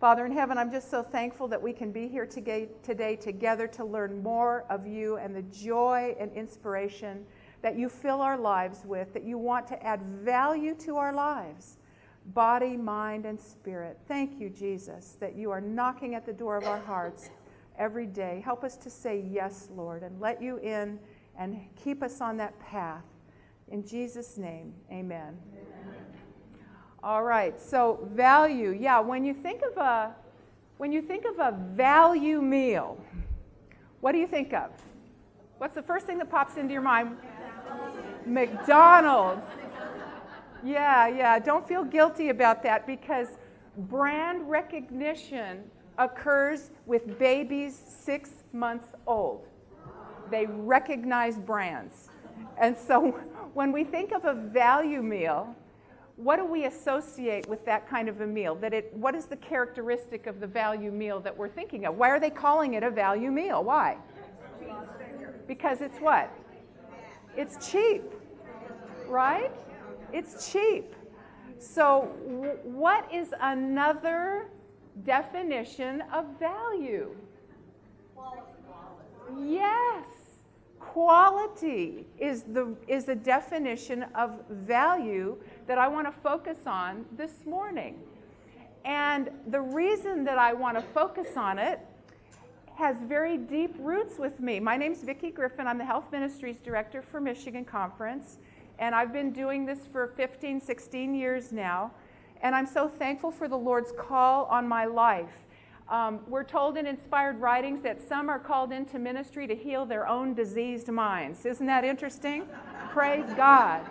Father in heaven, I'm just so thankful that we can be here today, together to learn more of you and the joy and inspiration that you fill our lives with, that you want to add value to our lives body, mind, and spirit. Thank you, Jesus, that you are knocking at the door of our hearts every day. Help us to say yes, Lord, and let you in and keep us on that path. In Jesus' name, amen. amen. All right, so value. Yeah, when you think of a when you think of a value meal, what do you think of? What's the first thing that pops into your mind? McDonald's. Yeah, yeah. Don't feel guilty about that because brand recognition occurs with babies six months old. They recognize brands. And so when we think of a value meal, what do we associate with that kind of a meal? That it, what is the characteristic of the value meal that we're thinking of? Why are they calling it a value meal? Why? Because it's what? It's cheap, right? It's cheap. So, what is another definition of value? Yes. Quality is the is the definition of value that I want to focus on this morning. And the reason that I want to focus on it has very deep roots with me. My name is Vicki Griffin. I'm the Health Ministries Director for Michigan Conference. And I've been doing this for 15, 16 years now. And I'm so thankful for the Lord's call on my life. Um, we're told in inspired writings that some are called into ministry to heal their own diseased minds. Isn't that interesting? Praise God.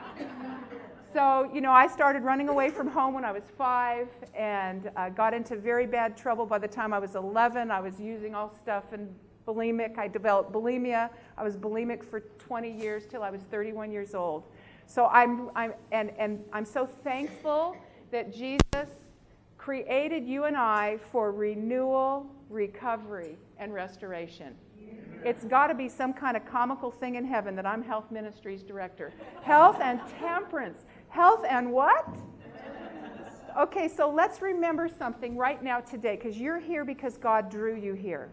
So, you know, I started running away from home when I was five and uh, got into very bad trouble by the time I was 11. I was using all stuff and bulimic. I developed bulimia. I was bulimic for 20 years till I was 31 years old. So I'm, I'm, and, and I'm so thankful that Jesus created you and I for renewal, recovery, and restoration. It's got to be some kind of comical thing in heaven that I'm health ministries director. Health and temperance. Health and what? Okay, so let's remember something right now today because you're here because God drew you here.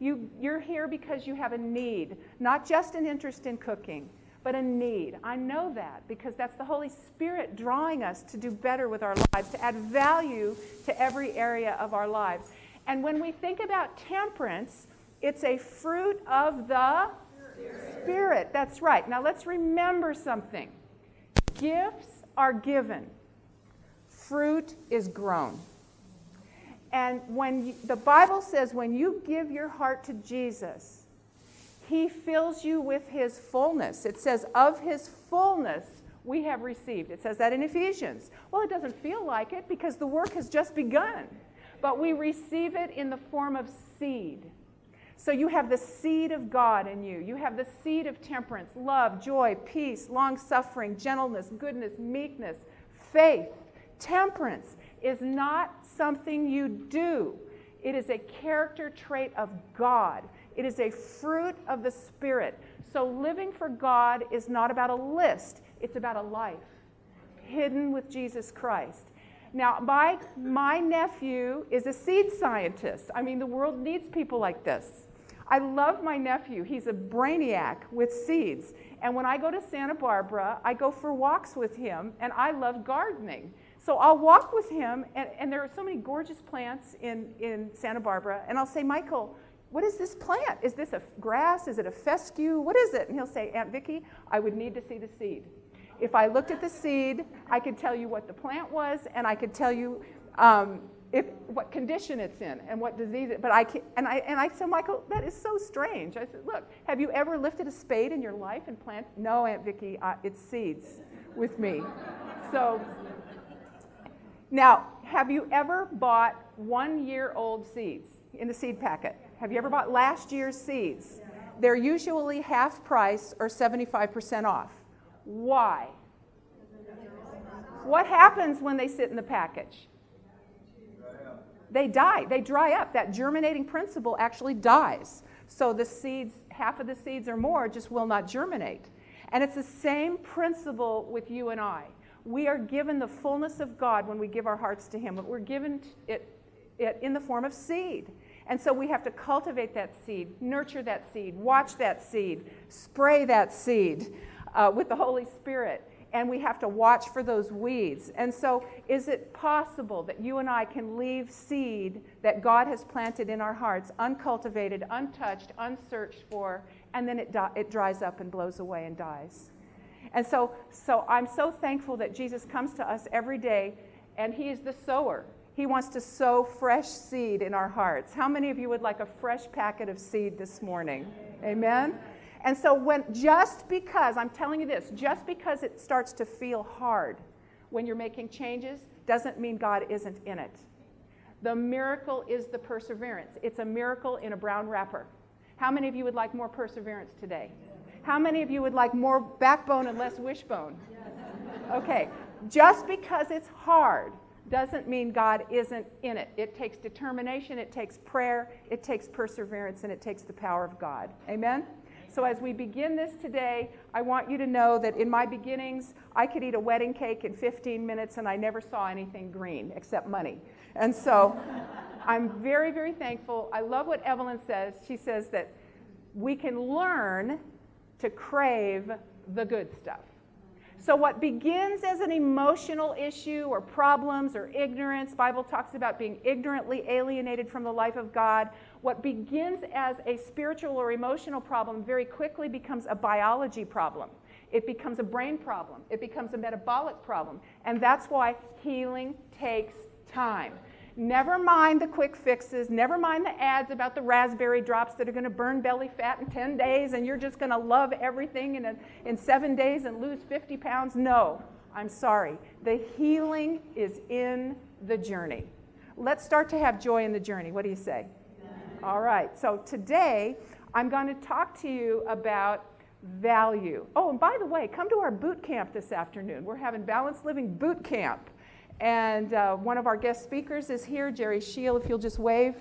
You, you're here because you have a need, not just an interest in cooking but a need. I know that because that's the Holy Spirit drawing us to do better with our lives, to add value to every area of our lives. And when we think about temperance, it's a fruit of the Spirit. Spirit. That's right. Now let's remember something gifts are given, fruit is grown. And when you, the Bible says when you give your heart to Jesus, he fills you with His fullness. It says, of His fullness we have received. It says that in Ephesians. Well, it doesn't feel like it because the work has just begun. But we receive it in the form of seed. So you have the seed of God in you. You have the seed of temperance, love, joy, peace, long suffering, gentleness, goodness, meekness, faith. Temperance is not something you do, it is a character trait of God. It is a fruit of the Spirit. So living for God is not about a list, it's about a life hidden with Jesus Christ. Now, my, my nephew is a seed scientist. I mean, the world needs people like this. I love my nephew. He's a brainiac with seeds. And when I go to Santa Barbara, I go for walks with him, and I love gardening. So I'll walk with him, and, and there are so many gorgeous plants in, in Santa Barbara, and I'll say, Michael, what is this plant? Is this a grass? Is it a fescue? What is it? And he'll say, Aunt Vicki, I would need to see the seed. If I looked at the seed, I could tell you what the plant was, and I could tell you um, if what condition it's in and what disease it. But I can, and I and I said, Michael, that is so strange. I said, look, have you ever lifted a spade in your life and plant? No, Aunt Vicki, uh, it's seeds with me. So now, have you ever bought one-year-old seeds in the seed packet? Have you ever bought last year's seeds? They're usually half price or 75% off. Why? What happens when they sit in the package? They die. They dry up. That germinating principle actually dies. So the seeds, half of the seeds or more, just will not germinate. And it's the same principle with you and I. We are given the fullness of God when we give our hearts to Him. But we're given it it in the form of seed. And so we have to cultivate that seed, nurture that seed, watch that seed, spray that seed uh, with the Holy Spirit. And we have to watch for those weeds. And so, is it possible that you and I can leave seed that God has planted in our hearts, uncultivated, untouched, unsearched for, and then it, di- it dries up and blows away and dies? And so, so I'm so thankful that Jesus comes to us every day, and He is the sower. He wants to sow fresh seed in our hearts. How many of you would like a fresh packet of seed this morning? Amen? And so, when just because, I'm telling you this, just because it starts to feel hard when you're making changes doesn't mean God isn't in it. The miracle is the perseverance. It's a miracle in a brown wrapper. How many of you would like more perseverance today? How many of you would like more backbone and less wishbone? Okay, just because it's hard doesn't mean God isn't in it. It takes determination, it takes prayer, it takes perseverance, and it takes the power of God. Amen? So, as we begin this today, I want you to know that in my beginnings, I could eat a wedding cake in 15 minutes and I never saw anything green except money. And so, I'm very, very thankful. I love what Evelyn says. She says that we can learn to crave the good stuff. So what begins as an emotional issue or problems or ignorance, Bible talks about being ignorantly alienated from the life of God. What begins as a spiritual or emotional problem very quickly becomes a biology problem. It becomes a brain problem. It becomes a metabolic problem. And that's why healing takes time. Never mind the quick fixes. Never mind the ads about the raspberry drops that are going to burn belly fat in 10 days and you're just going to love everything in, a, in seven days and lose 50 pounds. No, I'm sorry. The healing is in the journey. Let's start to have joy in the journey. What do you say? All right. So today, I'm going to talk to you about value. Oh, and by the way, come to our boot camp this afternoon. We're having Balanced Living Boot Camp. And uh, one of our guest speakers is here, Jerry Scheel, if you'll just wave.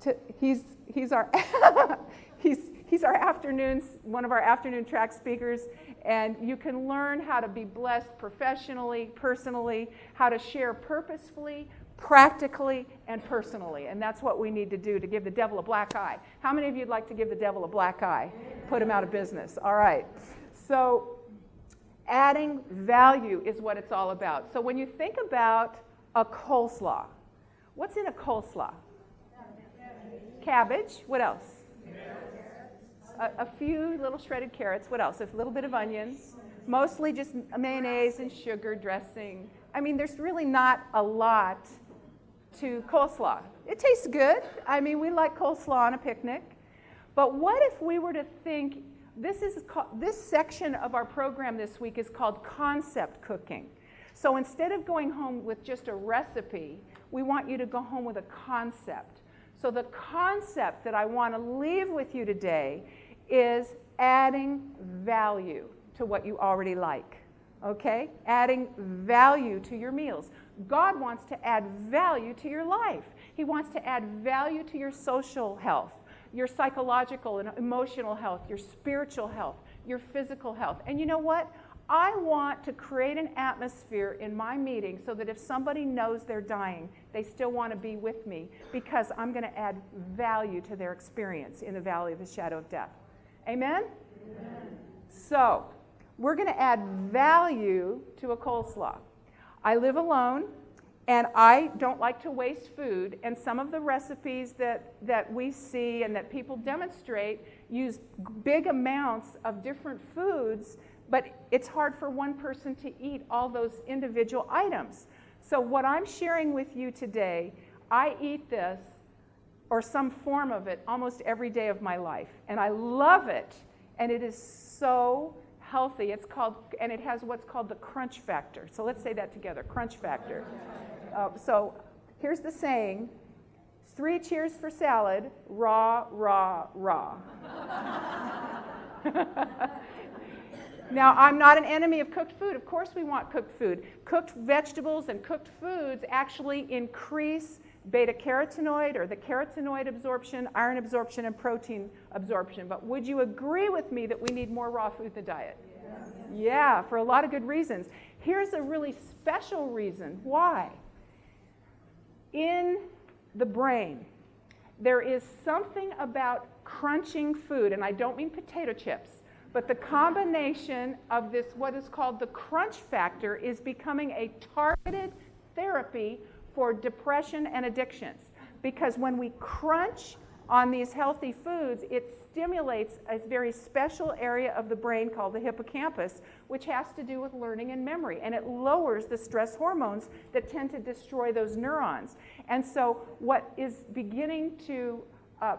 To, he's, he's, our he's, he's our afternoon, one of our afternoon track speakers. And you can learn how to be blessed professionally, personally, how to share purposefully, practically, and personally. And that's what we need to do to give the devil a black eye. How many of you would like to give the devil a black eye? Put him out of business. All right. So Adding value is what it's all about. So when you think about a coleslaw, what's in a coleslaw? Cabbage. What else? A, a, few little shredded carrots. What else? A little bit of onions. Mostly just mayonnaise and sugar dressing. I mean, there's really not a lot to coleslaw. It tastes good. I mean, we like coleslaw on a picnic. But what if we were to think this, is, this section of our program this week is called Concept Cooking. So instead of going home with just a recipe, we want you to go home with a concept. So the concept that I want to leave with you today is adding value to what you already like. Okay? Adding value to your meals. God wants to add value to your life. He wants to add value to your social health your psychological and emotional health, your spiritual health, your physical health. And you know what? I want to create an atmosphere in my meeting so that if somebody knows they're dying, they still want to be with me because I'm going to add value to their experience in the valley of the shadow of death. Amen? Amen. So, we're going to add value to a coleslaw. I live alone. And I don't like to waste food. And some of the recipes that, that we see and that people demonstrate use big amounts of different foods, but it's hard for one person to eat all those individual items. So, what I'm sharing with you today, I eat this or some form of it almost every day of my life. And I love it. And it is so healthy. It's called, and it has what's called the crunch factor. So let's say that together crunch factor. Uh, so here's the saying three cheers for salad, raw, raw, raw. now, I'm not an enemy of cooked food. Of course, we want cooked food. Cooked vegetables and cooked foods actually increase beta carotenoid or the carotenoid absorption, iron absorption, and protein absorption. But would you agree with me that we need more raw food in the diet? Yes. Yeah, for a lot of good reasons. Here's a really special reason. Why? In the brain. There is something about crunching food, and I don't mean potato chips, but the combination of this, what is called the crunch factor, is becoming a targeted therapy for depression and addictions. Because when we crunch on these healthy foods, it stimulates a very special area of the brain called the hippocampus, which has to do with learning and memory. And it lowers the stress hormones that tend to destroy those neurons. And so, what is beginning to, uh,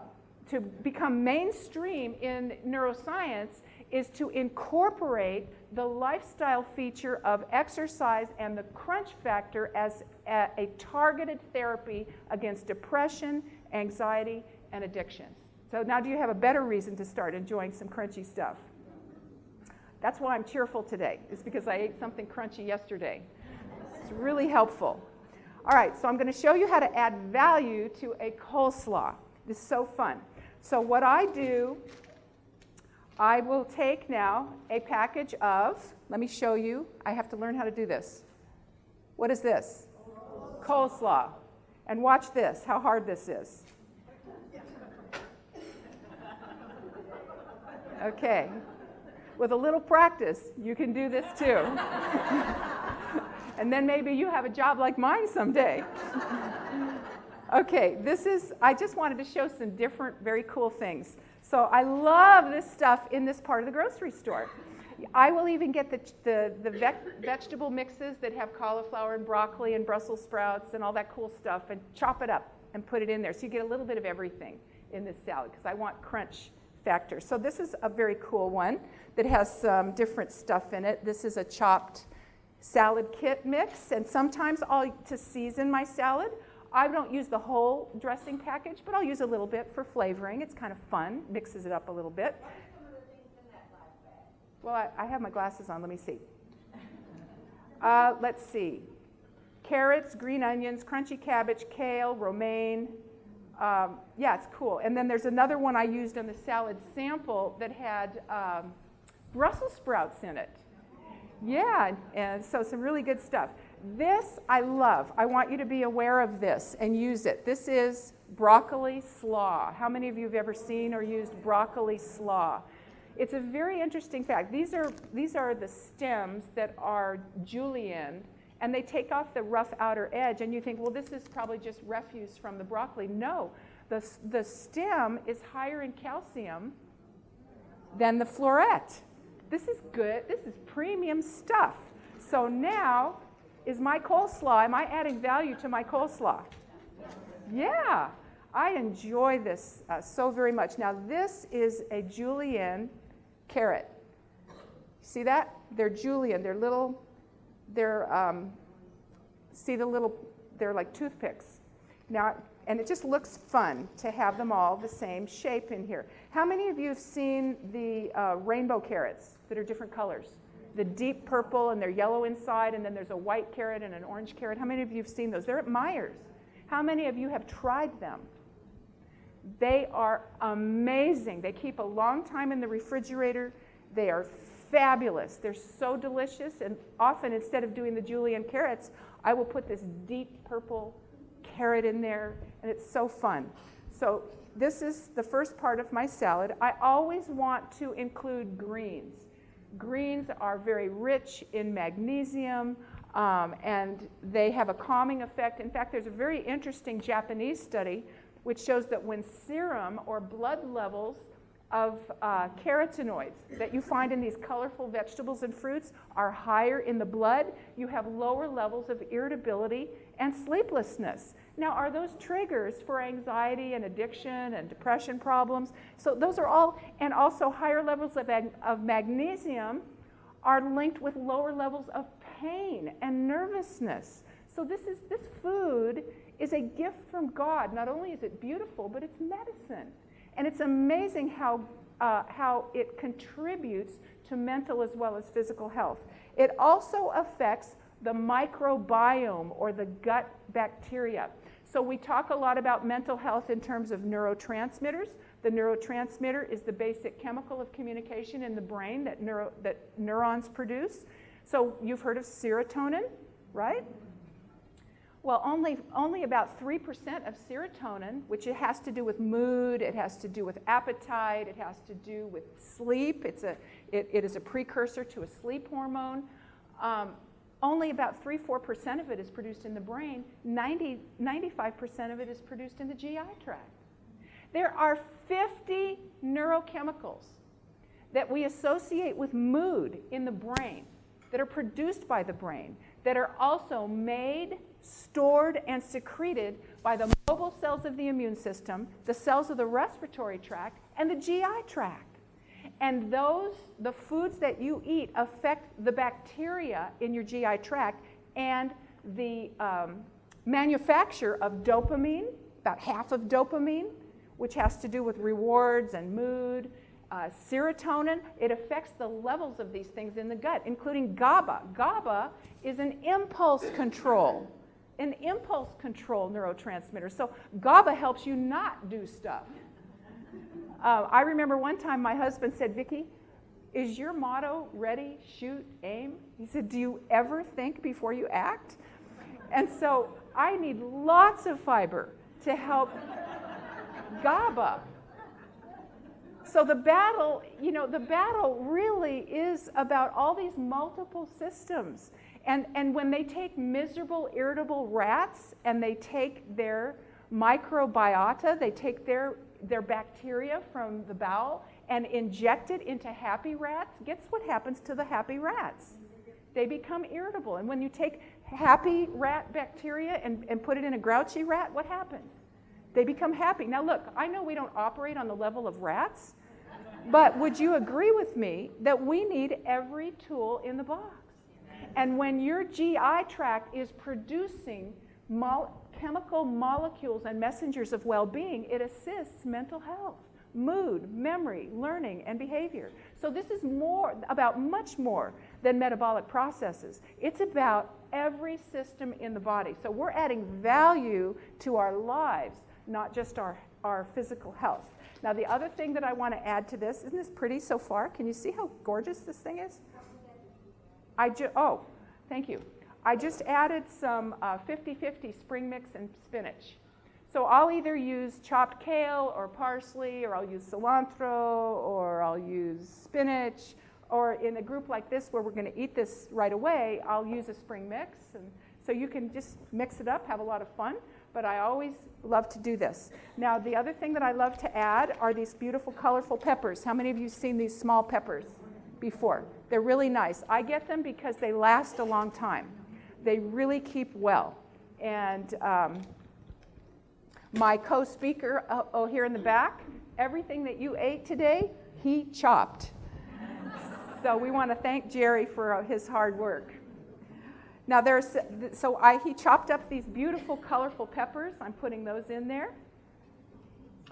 to become mainstream in neuroscience is to incorporate the lifestyle feature of exercise and the crunch factor as a, a targeted therapy against depression, anxiety, and addictions. So now do you have a better reason to start enjoying some crunchy stuff? That's why I'm cheerful today, is because I ate something crunchy yesterday. It's really helpful. All right, so I'm going to show you how to add value to a coleslaw. This is so fun. So what I do I will take now a package of, let me show you. I have to learn how to do this. What is this? Coleslaw. And watch this, how hard this is. Okay. With a little practice, you can do this too. and then maybe you have a job like mine someday. okay, this is, I just wanted to show some different, very cool things. So I love this stuff in this part of the grocery store. I will even get the, the, the ve- vegetable mixes that have cauliflower and broccoli and Brussels sprouts and all that cool stuff and chop it up and put it in there. So you get a little bit of everything in this salad because I want crunch factor. So this is a very cool one that has some different stuff in it. This is a chopped salad kit mix, and sometimes I'll to season my salad. I don't use the whole dressing package, but I'll use a little bit for flavoring. It's kind of fun, mixes it up a little bit. Well, I, I have my glasses on. Let me see. Uh, let's see. Carrots, green onions, crunchy cabbage, kale, romaine. Um, yeah, it's cool. And then there's another one I used on the salad sample that had um, Brussels sprouts in it. Yeah, and so some really good stuff. This I love. I want you to be aware of this and use it. This is broccoli slaw. How many of you have ever seen or used broccoli slaw? It's a very interesting fact. These are, these are the stems that are julienne, and they take off the rough outer edge, and you think, well, this is probably just refuse from the broccoli. No, the, the stem is higher in calcium than the floret. This is good. This is premium stuff. So now is my coleslaw, am I adding value to my coleslaw? Yeah, I enjoy this uh, so very much. Now, this is a julienne carrot. See that? They're julienne. They're little, they're, um, see the little, they're like toothpicks. Now, and it just looks fun to have them all the same shape in here. How many of you have seen the uh, rainbow carrots that are different colors? the deep purple and they're yellow inside, and then there's a white carrot and an orange carrot. How many of you have seen those? They're at Meijer's. How many of you have tried them? They are amazing. They keep a long time in the refrigerator. They are fabulous. They're so delicious. And often, instead of doing the julienne carrots, I will put this deep purple carrot in there, and it's so fun. So, this is the first part of my salad. I always want to include greens. Greens are very rich in magnesium um, and they have a calming effect. In fact, there's a very interesting Japanese study which shows that when serum or blood levels of uh, carotenoids that you find in these colorful vegetables and fruits are higher in the blood, you have lower levels of irritability and sleeplessness. Now, are those triggers for anxiety and addiction and depression problems? So, those are all, and also higher levels of, of magnesium are linked with lower levels of pain and nervousness. So, this, is, this food is a gift from God. Not only is it beautiful, but it's medicine. And it's amazing how, uh, how it contributes to mental as well as physical health. It also affects the microbiome or the gut bacteria. So we talk a lot about mental health in terms of neurotransmitters. The neurotransmitter is the basic chemical of communication in the brain that, neuro, that neurons produce. So you've heard of serotonin, right? Well, only, only about 3% of serotonin, which it has to do with mood, it has to do with appetite, it has to do with sleep. It's a, it, it is a precursor to a sleep hormone. Um, only about 3 4% of it is produced in the brain, 90, 95% of it is produced in the GI tract. There are 50 neurochemicals that we associate with mood in the brain that are produced by the brain that are also made, stored, and secreted by the mobile cells of the immune system, the cells of the respiratory tract, and the GI tract. And those, the foods that you eat, affect the bacteria in your GI tract and the um, manufacture of dopamine, about half of dopamine, which has to do with rewards and mood. Uh, serotonin, it affects the levels of these things in the gut, including GABA. GABA is an impulse control, an impulse control neurotransmitter. So GABA helps you not do stuff. Uh, I remember one time my husband said, Vicki, is your motto ready, shoot, aim? He said, Do you ever think before you act? And so I need lots of fiber to help GABA. So the battle, you know, the battle really is about all these multiple systems. And, and when they take miserable, irritable rats and they take their microbiota, they take their their bacteria from the bowel and inject it into happy rats, guess what happens to the happy rats? They become irritable. And when you take happy rat bacteria and, and put it in a grouchy rat, what happens? They become happy. Now, look, I know we don't operate on the level of rats, but would you agree with me that we need every tool in the box? And when your GI tract is producing chemical molecules and messengers of well being, it assists mental health, mood, memory, learning, and behavior. So, this is more about much more than metabolic processes. It's about every system in the body. So, we're adding value to our lives, not just our, our physical health. Now, the other thing that I want to add to this, isn't this pretty so far? Can you see how gorgeous this thing is? I oh, thank you. I just added some 50-50 uh, spring mix and spinach. So I'll either use chopped kale or parsley, or I'll use cilantro, or I'll use spinach, or in a group like this where we're going to eat this right away, I'll use a spring mix. And so you can just mix it up, have a lot of fun. But I always love to do this. Now, the other thing that I love to add are these beautiful, colorful peppers. How many of you seen these small peppers before? They're really nice. I get them because they last a long time they really keep well. And um, my co speaker, uh, oh, here in the back, everything that you ate today, he chopped. so we want to thank Jerry for uh, his hard work. Now there's so I he chopped up these beautiful colorful peppers. I'm putting those in there.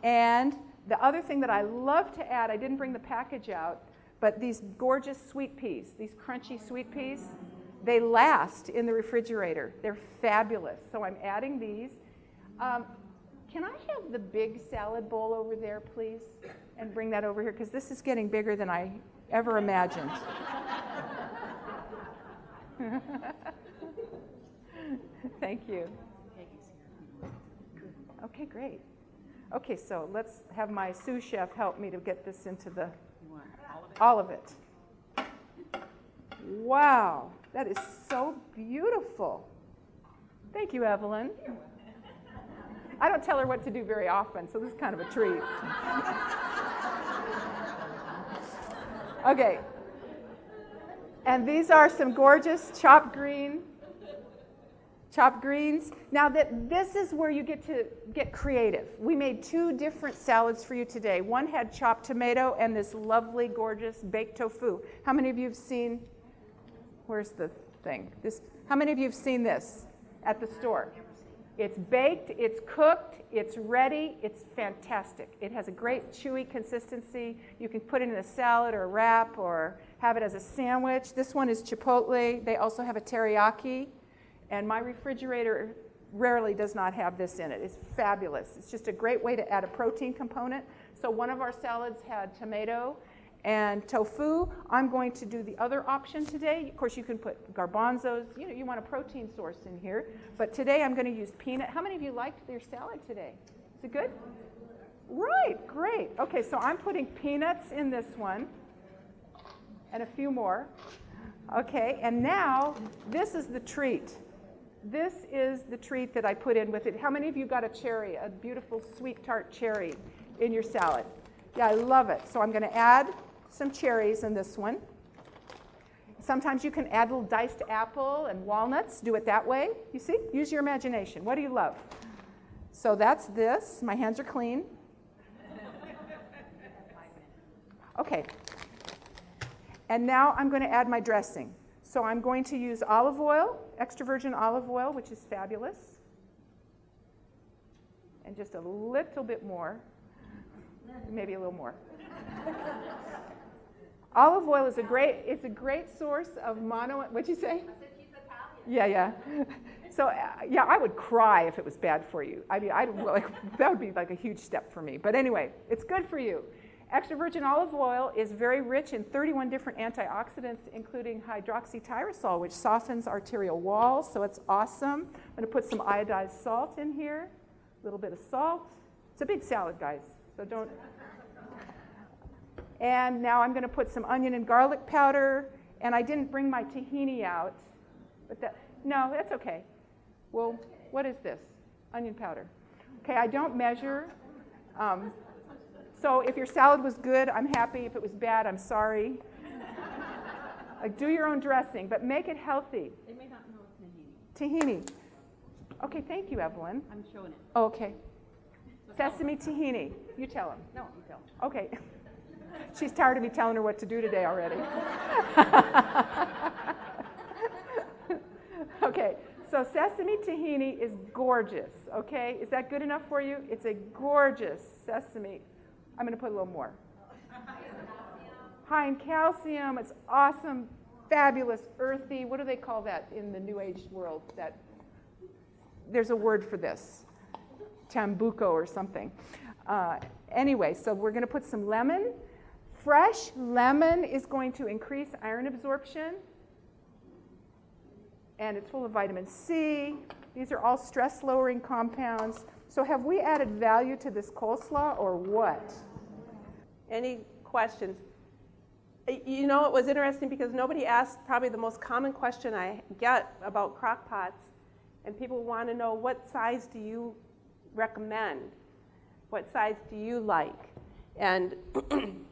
And the other thing that I love to add, I didn't bring the package out, but these gorgeous sweet peas, these crunchy sweet peas. They last in the refrigerator. They're fabulous. So I'm adding these. Um, can I have the big salad bowl over there, please? And bring that over here, because this is getting bigger than I ever imagined. Thank you. Okay, great. Okay, so let's have my sous chef help me to get this into the. All of it. Wow. That is so beautiful. Thank you, Evelyn. I don't tell her what to do very often, so this is kind of a treat. okay. And these are some gorgeous chopped green chopped greens. Now that this is where you get to get creative. We made two different salads for you today. One had chopped tomato and this lovely gorgeous baked tofu. How many of you have seen where's the thing? This, how many of you have seen this at the store? It's baked, it's cooked, it's ready, it's fantastic. It has a great chewy consistency. You can put it in a salad or a wrap or have it as a sandwich. This one is chipotle. They also have a teriyaki. And my refrigerator rarely does not have this in it. It's fabulous. It's just a great way to add a protein component. So one of our salads had tomato And tofu, I'm going to do the other option today. Of course, you can put garbanzos. You know, you want a protein source in here. But today I'm going to use peanut. How many of you liked your salad today? Is it good? Right, great. Okay, so I'm putting peanuts in this one and a few more. Okay, and now this is the treat. This is the treat that I put in with it. How many of you got a cherry, a beautiful sweet tart cherry in your salad? Yeah, I love it. So I'm going to add some cherries in this one. Sometimes you can add a little diced apple and walnuts. Do it that way. You see? Use your imagination. What do you love? So that's this. My hands are clean. Okay. And now I'm going to add my dressing. So I'm going to use olive oil, extra virgin olive oil, which is fabulous. And just a little bit more. Maybe a little more. Olive oil is a great, it's a great source of mono, what'd you say? Yeah, yeah. So, uh, yeah, I would cry if it was bad for you. I mean, I like that would be like a huge step for me. But anyway, it's good for you. Extra virgin olive oil is very rich in 31 different antioxidants, including hydroxytyrosol, which softens arterial walls. So it's awesome. I'm going to put some iodized salt in here, a little bit of salt. It's a big salad, guys. So don't and now I'm going to put some onion and garlic powder. And I didn't bring my tahini out. But that, no, that's okay. Well, what is this? Onion powder. Okay, I don't measure. Um, so if your salad was good, I'm happy. If it was bad, I'm sorry. like, do your own dressing, but make it healthy. They may not know tahini. Tahini. Okay, thank you, Evelyn. I'm showing it. Oh, okay. Sesame tahini. You tell them. No, you tell. Okay. She's tired of me telling her what to do today already. okay, so sesame tahini is gorgeous, okay? Is that good enough for you? It's a gorgeous sesame. I'm going to put a little more. High in calcium. It's awesome, fabulous, earthy. What do they call that in the New Age world? That there's a word for this, tambuco or something. Uh, anyway, so we're going to put some lemon Fresh lemon is going to increase iron absorption, and it's full of vitamin C. These are all stress lowering compounds. So, have we added value to this coleslaw or what? Any questions? You know, it was interesting because nobody asked probably the most common question I get about crock pots, and people want to know what size do you recommend? What size do you like? And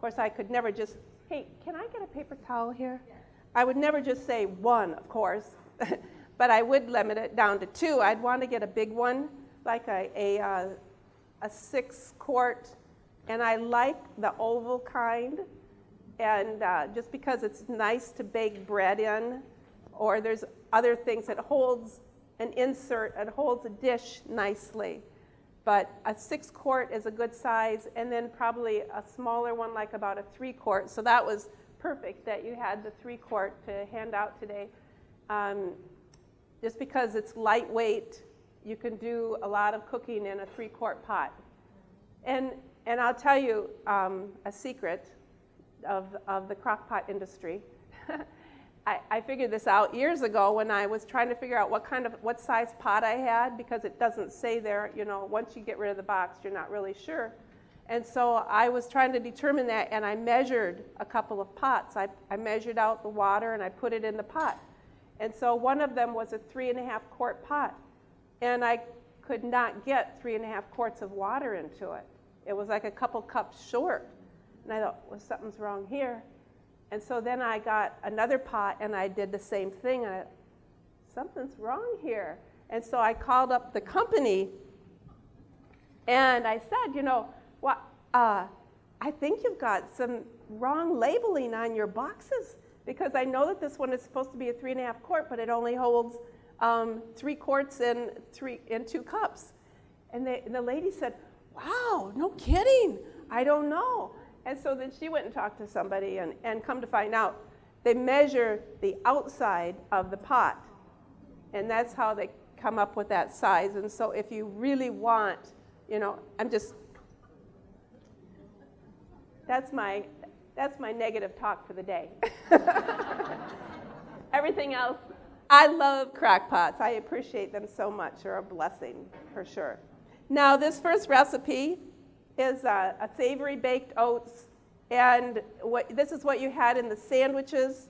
Of course, I could never just, hey, can I get a paper towel here? I would never just say one, of course, but I would limit it down to two. I'd want to get a big one, like a, a, uh, a six quart, and I like the oval kind. And uh, just because it's nice to bake bread in, or there's other things, it holds an insert, it holds a dish nicely but a six quart is a good size, and then probably a smaller one, like about a three quart. So that was perfect that you had the three quart to hand out today. Um, just because it's lightweight, you can do a lot of cooking in a three quart pot. And, and I'll tell you um, a secret of, of the crock pot industry. I, I figured this out years ago when I was trying to figure out what kind of what size pot I had because it doesn't say there, you know, once you get rid of the box, you're not really sure. And so I was trying to determine that, and I measured a couple of pots. I, I measured out the water and I put it in the pot. And so one of them was a three and a half quart pot. And I could not get three and a half quarts of water into it. It was like a couple cups short. And I thought, well, something's wrong here. And so then I got another pot and I did the same thing. And I, something's wrong here. And so I called up the company and I said, you know, what? Uh, I think you've got some wrong labeling on your boxes because I know that this one is supposed to be a three and a half quart, but it only holds um, three quarts and three and two cups. And, they, and the lady said, "Wow, no kidding! I don't know." And so then she went and talked to somebody, and, and come to find out, they measure the outside of the pot. And that's how they come up with that size. And so if you really want, you know, I'm just. that's my that's my negative talk for the day. Everything else, I love crock pots. I appreciate them so much. They're a blessing for sure. Now, this first recipe is a, a savory baked oats, and what, this is what you had in the sandwiches.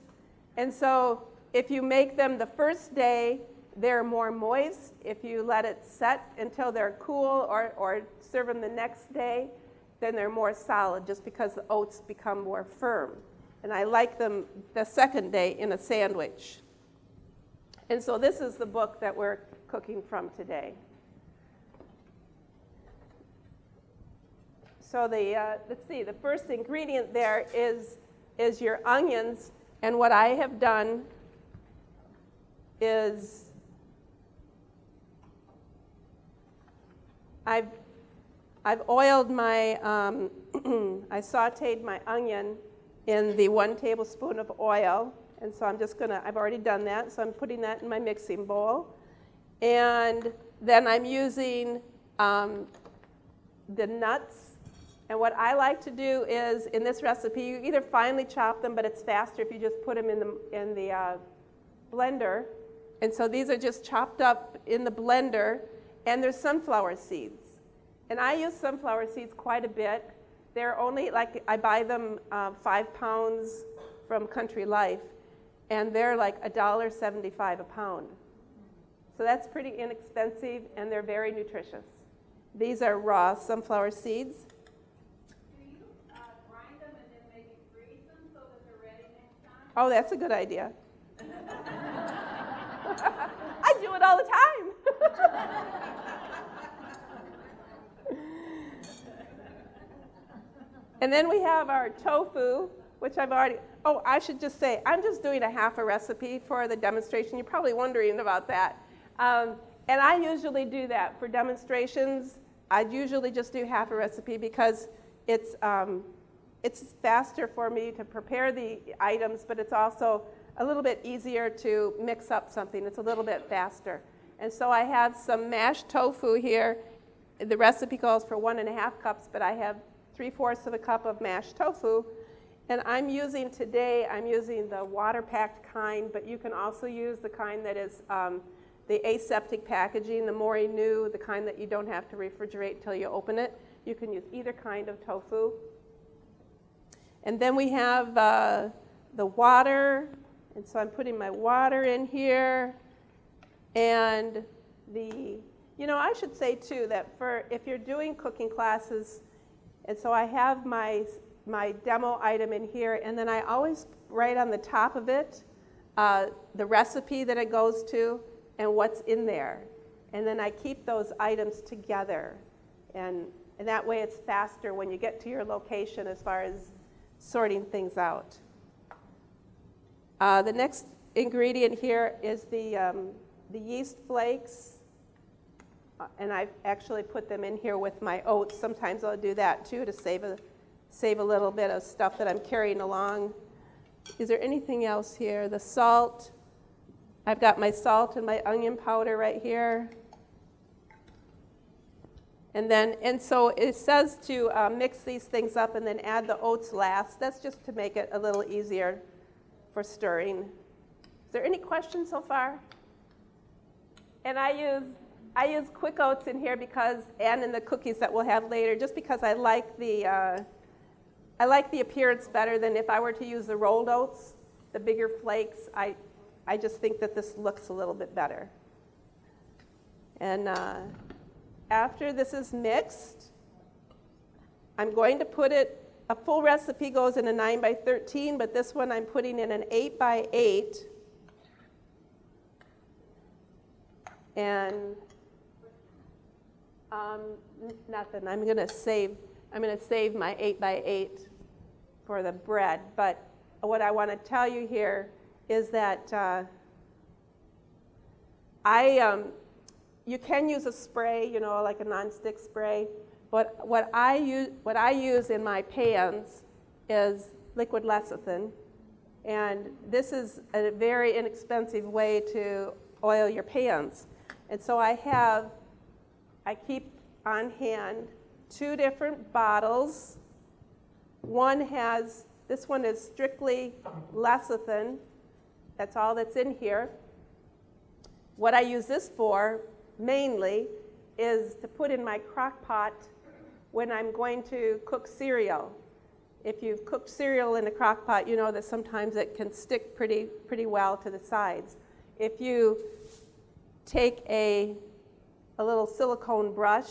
And so, if you make them the first day, they're more moist. If you let it set until they're cool or, or serve them the next day, then they're more solid just because the oats become more firm. And I like them the second day in a sandwich. And so this is the book that we're cooking from today. So the uh, let's see, the first ingredient there is is your onions, and what I have done is I've I've oiled my um, I sautéed my onion in the one tablespoon of oil, and so I'm just gonna I've already done that, so I'm putting that in my mixing bowl, and then I'm using um, the nuts and what I like to do is, in this recipe, you either finely chop them, but it's faster if you just put them in the, in the uh, blender. And so these are just chopped up in the blender, and there's sunflower seeds. And I use sunflower seeds quite a bit. They're only like, I buy them uh, five pounds from Country Life, and they're like $1.75 a pound. So that's pretty inexpensive, and they're very nutritious. These are raw sunflower seeds. Oh, that's a good idea. I do it all the time. and then we have our tofu, which I've already. Oh, I should just say, I'm just doing a half a recipe for the demonstration. You're probably wondering about that. Um, and I usually do that for demonstrations. I usually just do half a recipe because it's. Um, it's faster for me to prepare the items, but it's also a little bit easier to mix up something. It's a little bit faster. And so I have some mashed tofu here. The recipe calls for one and a half cups, but I have three fourths of a cup of mashed tofu. And I'm using today, I'm using the water packed kind, but you can also use the kind that is um, the aseptic packaging, the Mori-Nu, the kind that you don't have to refrigerate until you open it. You can use either kind of tofu. And then we have uh, the water. And so I'm putting my water in here. And the, you know, I should say too that for if you're doing cooking classes, and so I have my, my demo item in here, and then I always write on the top of it uh, the recipe that it goes to and what's in there. And then I keep those items together. And, and that way it's faster when you get to your location as far as sorting things out. Uh, the next ingredient here is the, um, the yeast flakes. Uh, and I've actually put them in here with my oats. Sometimes I'll do that too to save a, save a little bit of stuff that I'm carrying along. Is there anything else here? The salt. I've got my salt and my onion powder right here. And then, and so it says to uh, mix these things up and then add the oats last. That's just to make it a little easier for stirring. Is there any questions so far? And I use I use quick oats in here because, and in the cookies that we'll have later, just because I like the uh, I like the appearance better than if I were to use the rolled oats, the bigger flakes. I I just think that this looks a little bit better. And uh, after this is mixed, I'm going to put it, a full recipe goes in a 9 by 13, but this one I'm putting in an 8 by 8. And um, nothing. I'm going to save. I'm going to save my 8 by 8 for the bread. But what I want to tell you here is that uh, I um, you can use a spray, you know, like a nonstick spray. But what I use, what I use in my pans is liquid lecithin. And this is a very inexpensive way to oil your pans. And so I have, I keep on hand two different bottles One has, this one is strictly lecithin. That's all that's in here. What I use this for mainly is to put in my crock pot when I'm going to cook cereal. If you've cooked cereal in a crock pot, you know that sometimes it can stick pretty, pretty well to the sides. If you take a, a little silicone brush,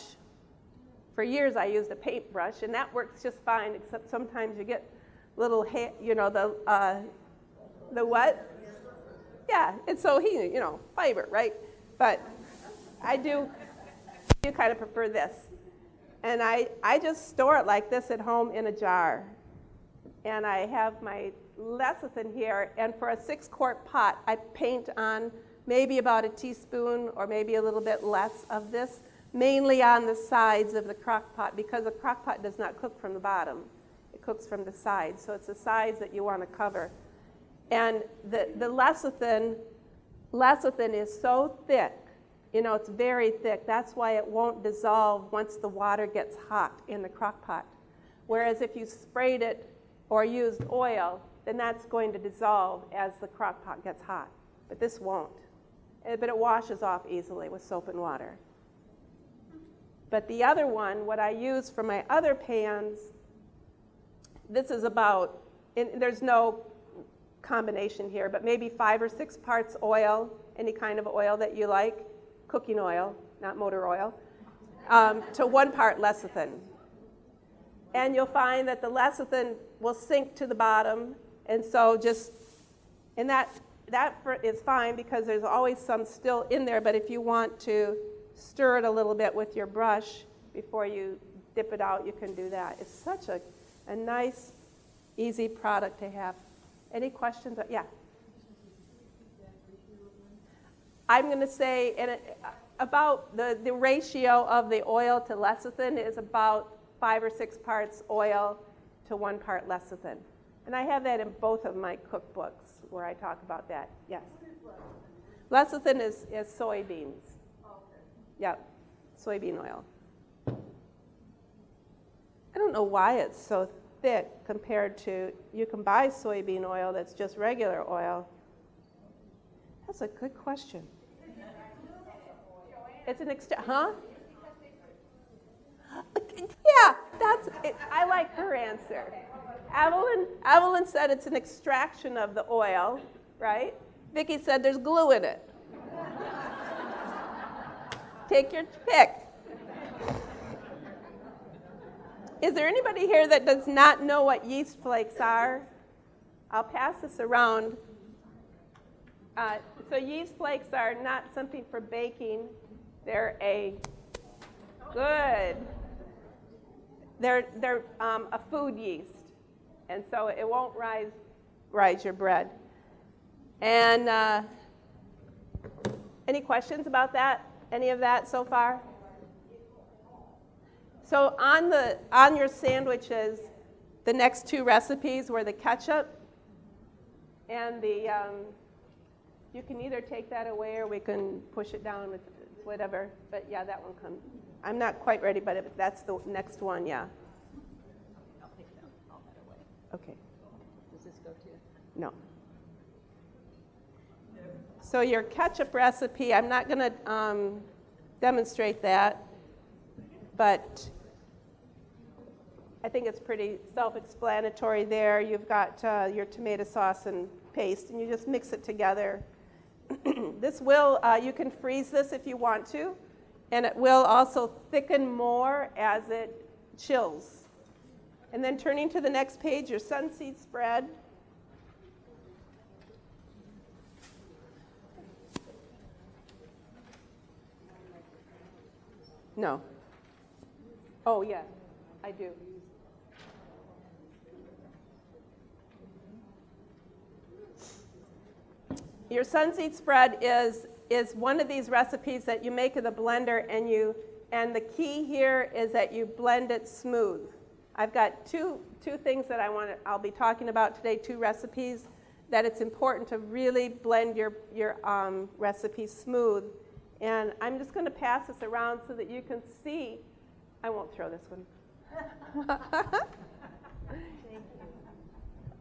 for years I used a paintbrush, and that works just fine, except sometimes you get little, ha- you know, the, uh, the what? Yeah, it's so he, you know, fiber, right? But I do, do kind of prefer this. And I, I just store it like this at home in a jar. And I have my lecithin here, and for a six quart pot, I paint on maybe about a teaspoon or maybe a little bit less of this, mainly on the sides of the crock pot because the crock pot does not cook from the bottom. It cooks from the sides, so it's the sides that you want to cover. And the, the lecithin, lecithin is so thick, you know, it's very thick. That's why it won't dissolve once the water gets hot in the crock pot. Whereas if you sprayed it or used oil, then that's going to dissolve as the crock pot gets hot. But this won't. Eh, but it washes off easily with soap and water. But the other one, what I use for my other pans, this is about, there's no combination here, but maybe five or six parts oil, any kind of oil that you like, cooking oil, not motor oil, um, to one part lecithin. And you'll find that the lecithin will sink to the bottom, and so just, and that, that is fine because there's always some still in there, but if you want to stir it a little bit with your brush before you dip it out, you can do that. It's such a, a nice, easy product to have. Any questions? Yeah. I'm going to say in about the, the ratio of the oil to lecithin is about five or six parts oil to one part lecithin. And I have that in both of my cookbooks where I talk about that. Yes. Lecithin is, is soybeans. Yep, soybean oil. I don't know why it's so thick compared to, you can buy soybean oil that's just regular oil. That's a good question. It's an extra, huh? Yeah, that's it. I like her answer. Evelyn, Evelyn said it's an extraction of the oil, right? Vicki said there's glue in it. Take your pick. Is there anybody here that does not know what yeast flakes are? I'll pass this around. Uh, so, yeast flakes are not something for baking, they're a good, they're, they're um, a food yeast. And so it won't rise, rise your bread. And uh, any questions about that? Any of that so far? So on the on your sandwiches, the next two recipes were the ketchup and the. Um, you can either take that away or we can push it down with whatever. But yeah, that one comes. I'm not quite ready, but that's the next one. Yeah. I'll take all that away. Okay. Does this go to? No. So your ketchup recipe, I'm not going to um, demonstrate that, but I think it's pretty self-explanatory there. You've got uh, your tomato sauce and paste, and you just mix it together. this will, uh, you can freeze this if you want to, and it will also thicken more as it chills. And then turning to the next page, your sunseed spread. No. Oh, yeah, I do. Your sunseed spread is, is one of these recipes that you make in the blender and you and the key here is that you blend it smooth. I've got two, two things that I want to, I'll be talking about today, two recipes that it's important to really blend your, your um, recipe smooth. And I'm just going to pass this around so that you can see. I won't throw this one.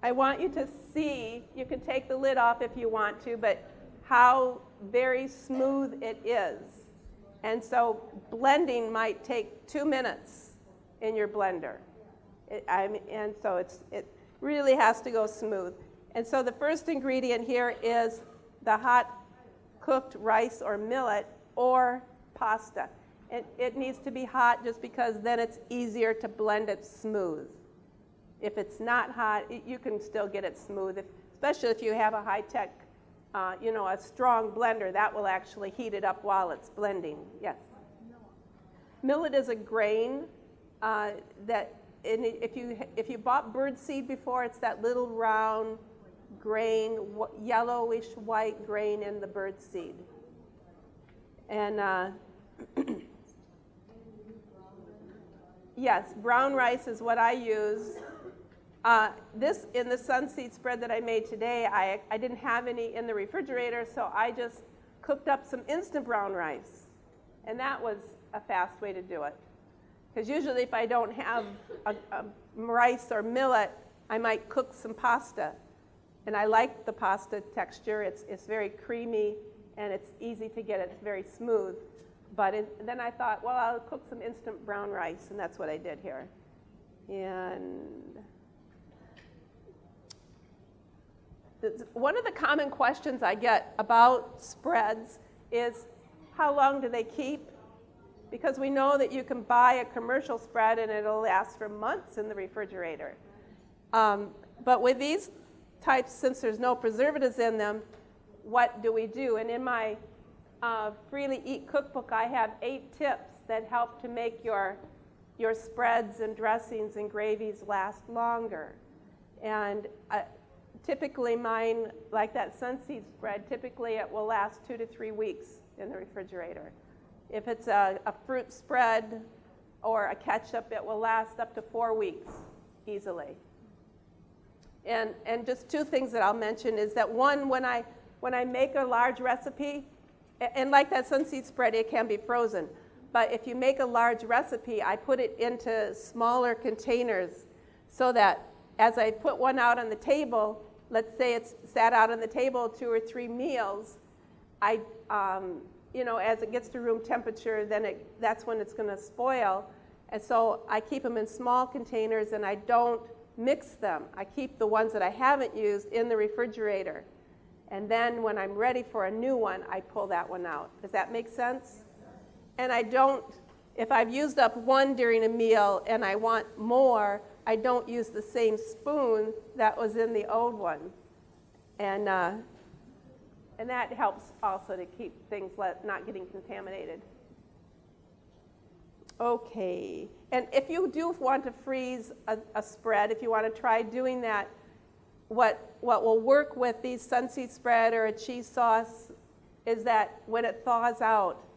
I want you to see, you can take the lid off if you want to, but how very smooth it is. And so blending might take two minutes in your blender. It, and so it's, it really has to go smooth. And so the first ingredient here is the hot cooked rice or millet or pasta. It, it needs to be hot just because then it's easier to blend it smooth. If it's not hot, it, you can still get it smooth, if, especially if you have a high tech, uh, you know, a strong blender that will actually heat it up while it's blending. Yes. Millet is a grain uh, that if you if you bought birdseed before, it's that little round grain, yellowish white grain in the birdseed. And uh, yes, brown rice is what I use. Uh, this in the sunseed spread that I made today, I, I didn't have any in the refrigerator, so I just cooked up some instant brown rice. And that was a fast way to do it. Because usually, if I don't have a, a rice or millet, I might cook some pasta. And I like the pasta texture. It's, it's very creamy and it's easy to get. It's very smooth. But it, then I thought, well, I'll cook some instant brown rice, and that's what I did here. And one of the common questions I get about spreads is how long do they keep? Because we know that you can buy a commercial spread and it'll last for months in the refrigerator. Um, but with these types, since there's no preservatives in them, what do we do? And in my uh, Freely Eat cookbook, I have eight tips that help to make your, your spreads and dressings and gravies last longer. And uh, typically, mine, like that sunseed spread, typically it will last two to three weeks in the refrigerator. If it's a, a fruit spread or a ketchup, it will last up to four weeks easily. And, and just two things that I'll mention is that one, when I, when I make a large recipe, and like that sunseed spread, it can be frozen. But if you make a large recipe, I put it into smaller containers so that as I put one out on the table, let's say it's sat out on the table two or three meals, I, um, you know, as it gets to room temperature, then it, that's when it's going to spoil. And so I keep them in small containers and I don't mix them. I keep the ones that I haven't used in the refrigerator. And then when I'm ready for a new one, I pull that one out. Does that make sense? And I don't, if I've used up one during a meal and I want more, I don't use the same spoon that was in the old one. And, uh, and that helps also to keep things not getting contaminated. Okay. And if you do want to freeze a, a spread, if you want to try doing that, what, what will work with these sunseed spread or a cheese sauce is that when it thaws out,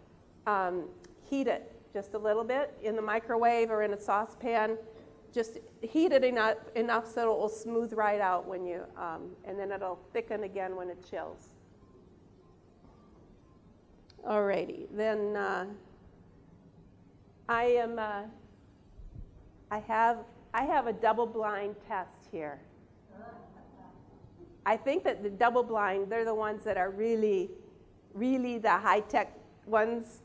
um, heat it just a little bit in the microwave or in a saucepan. Just heat it enough, enough so it will smooth right out when you, um, and then it'll thicken again when it chills. Alrighty, then uh, I am. Uh, I have. I have a double-blind test here. I think that the double blind, they're the ones that are really, really the high tech ones.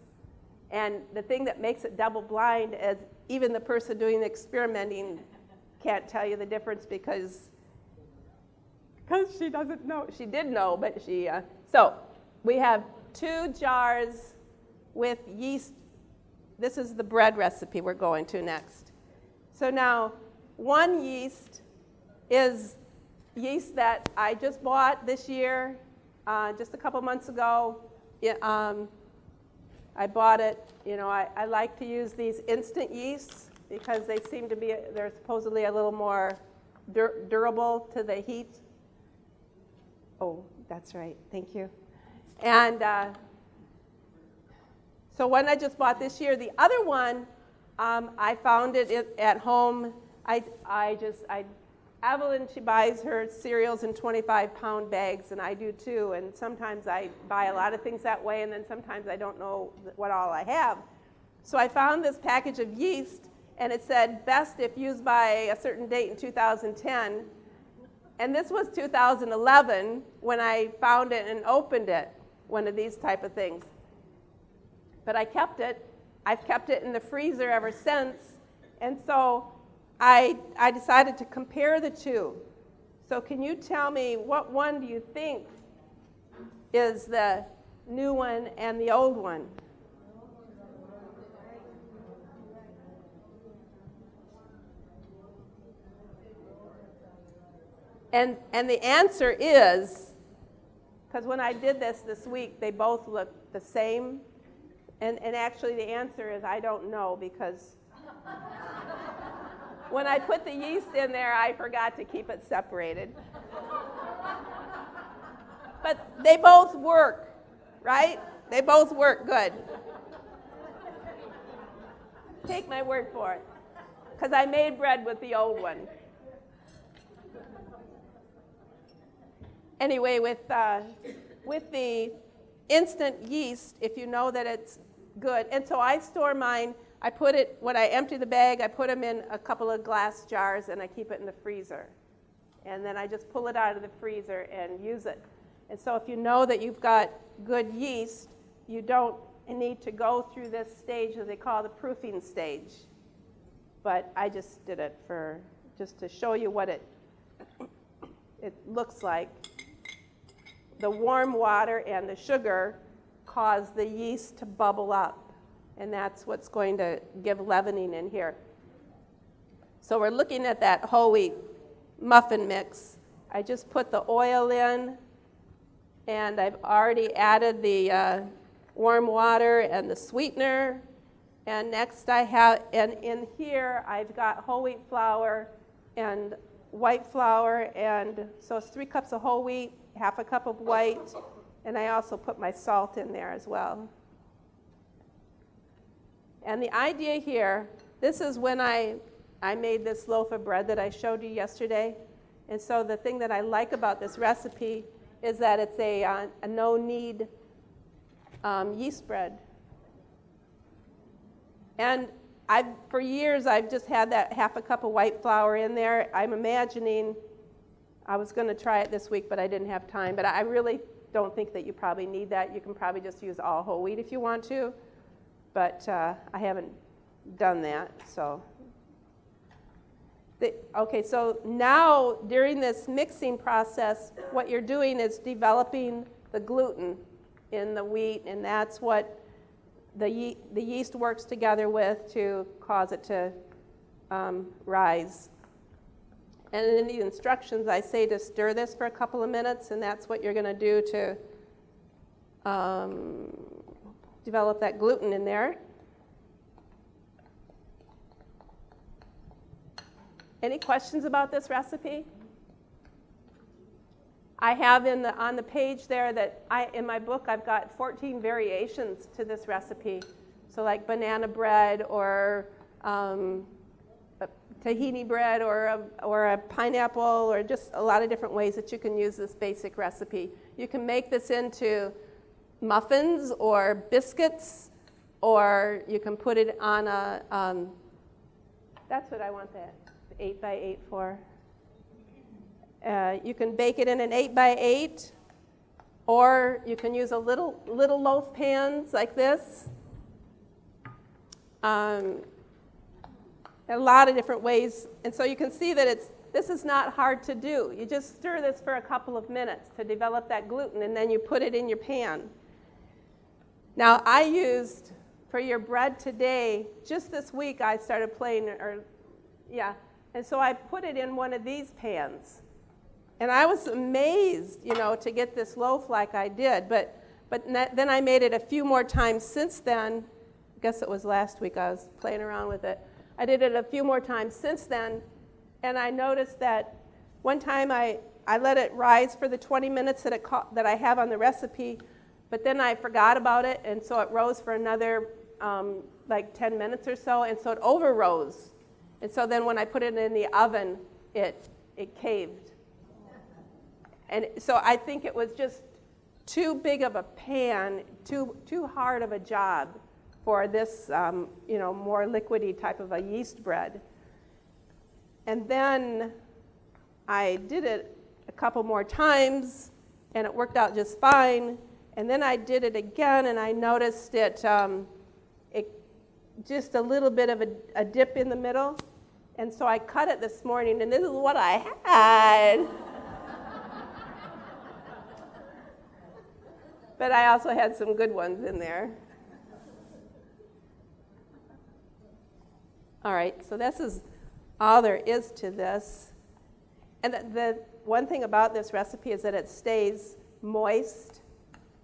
And the thing that makes it double blind is even the person doing the experimenting can't tell you the difference because because she doesn't know. She did know, but she. Uh, so we have two jars with yeast. This is the bread recipe we're going to next. So now, one yeast is yeast that I just bought this year, uh, just a couple months ago. It, um, I bought it. You know, I, I like to use these instant yeasts because they seem to be, they're supposedly a little more dur- durable to the heat. Oh, that's right. Thank you. And uh, so one I just bought this year. The other one, um, I found it at home. I, I just I Evelyn, she buys her cereals in 25 pound bags, and I do too. And sometimes I buy a lot of things that way, and then sometimes I don't know what all I have. So I found this package of yeast, and it said best if used by a certain date in 2010. and this was 2011 when I found it and opened it, one of these type of things. But I kept it. I've kept it in the freezer ever since. And so I, I decided to compare the two. So, can you tell me what one do you think is the new one and the old one? And, and the answer is because when I did this this week, they both look the same. And, and actually, the answer is I don't know because when I put the yeast in there, I forgot to keep it separated. but they both work, right? They both work good. Take my word for it. Because I made bread with the old one. Anyway, with, uh, with the instant yeast, if you know that it's good, and so I store mine I put it, when I empty the bag, I put them in a couple of glass jars and I keep it in the freezer. And then I just pull it out of the freezer and use it. And so if you know that you've got good yeast, you don't need to go through this stage that they call the proofing stage. But I just did it for just to show you what it it looks like. The warm water and the sugar cause the yeast to bubble up and that's what's going to give leavening in here. So we're looking at that whole wheat muffin mix. I just put the oil in, and I've already added the uh, warm water and the sweetener. And next I have, and in here I've got whole wheat flour and white flour, and so it's three cups of whole wheat, half a cup of white, and I also put my salt in there as well. And the idea here, this is when I, I made this loaf of bread that I showed you yesterday. And so the thing that I like about this recipe is that it's a, uh, a no knead um, yeast bread. And I've, for years, I've just had that half a cup of white flour in there. I'm imagining I was going to try it this week, but I didn't have time. But I really don't think that you probably need that. You can probably just use all whole wheat if you want to but uh, I haven't done that. So, the, okay, so now during this mixing process, what you're doing is developing the gluten in the wheat, and that's what the, ye- the yeast works together with to cause it to um, rise. And in the instructions, I say to stir this for a couple of minutes, and that's what you're going to do to um, develop that gluten in there. Any questions about this recipe? I have in the, on the page there that I, in my book, I've got 14 variations to this recipe. So, like banana bread or um, tahini bread or a, or a pineapple or just a lot of different ways that you can use this basic recipe. You can make this into muffins or biscuits, or you can put it on a. Um, that's what I want that eight by eight for. Uh, you can bake it in an eight by eight, or you can use a little little loaf pans like this. Um, a lot of different ways, and so you can see that it's this is not hard to do. You just stir this for a couple of minutes to develop that gluten, and then you put it in your pan. Now, I used for your bread today, just this week, I started playing, or yeah, and so I put it in one of these pans. And I was amazed, you know, to get this loaf like I did. But, but then I made it a few more times since then. I guess it was last week I was playing around with it. I did it a few more times since then. And I noticed that one time I, I let it rise for the 20 minutes that, it ca- that I have on the recipe. But then I forgot about it, and so it rose for another um, like 10 minutes or so, and so it over rose. And so then when I put it in the oven, it, it caved. And so I think it was just too big of a pan, too, too hard of a job for this, um, you know, more liquidy type of a yeast bread. And then I did it a couple more times, and it worked out just fine. And then I did it again, and I noticed it, um, it just a little bit of a, a dip in the middle. And so I cut it this morning, and this is what I had. but I also had some good ones in there. All right, so this is all there is to this. And the, the one thing about this recipe is that it stays moist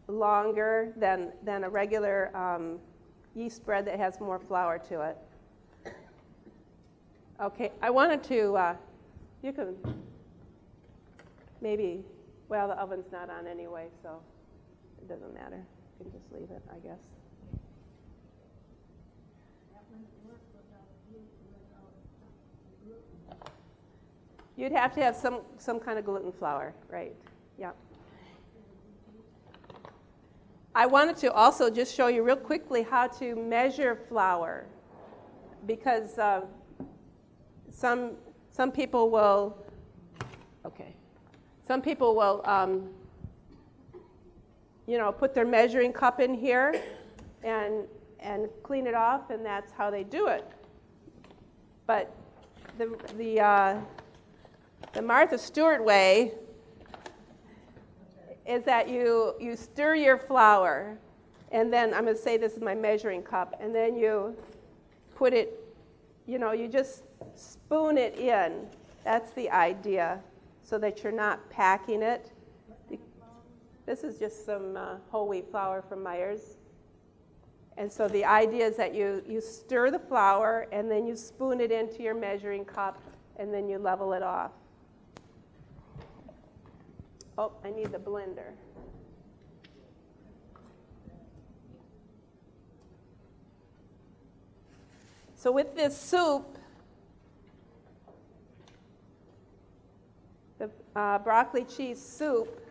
longer than, than a regular um, yeast bread that has more flour to it. Okay, I wanted to, uh, you can maybe, well, the oven's not on anyway, so it doesn't matter. You can just leave it, I guess. You'd have to have some, some kind of gluten flour, right? Yeah. I wanted to also just show you real quickly how to measure flour because uh, some, some people will, okay, some people will, um, you know, put their measuring cup in here and, and clean it off, and that's how they do it. But the, the, uh, the Martha Stewart way is that you, you stir your flour, and then I'm going to say this is my measuring cup, and then you put it, you know, you just spoon it in. That's the idea, so that you're not packing it. This is just some uh, whole wheat flour from Meijer's. And so the idea is that you, you stir the flour and then you spoon it into your measuring cup and then you level it off. Oh, I need the blender. So with this soup, the uh, broccoli cheese soup,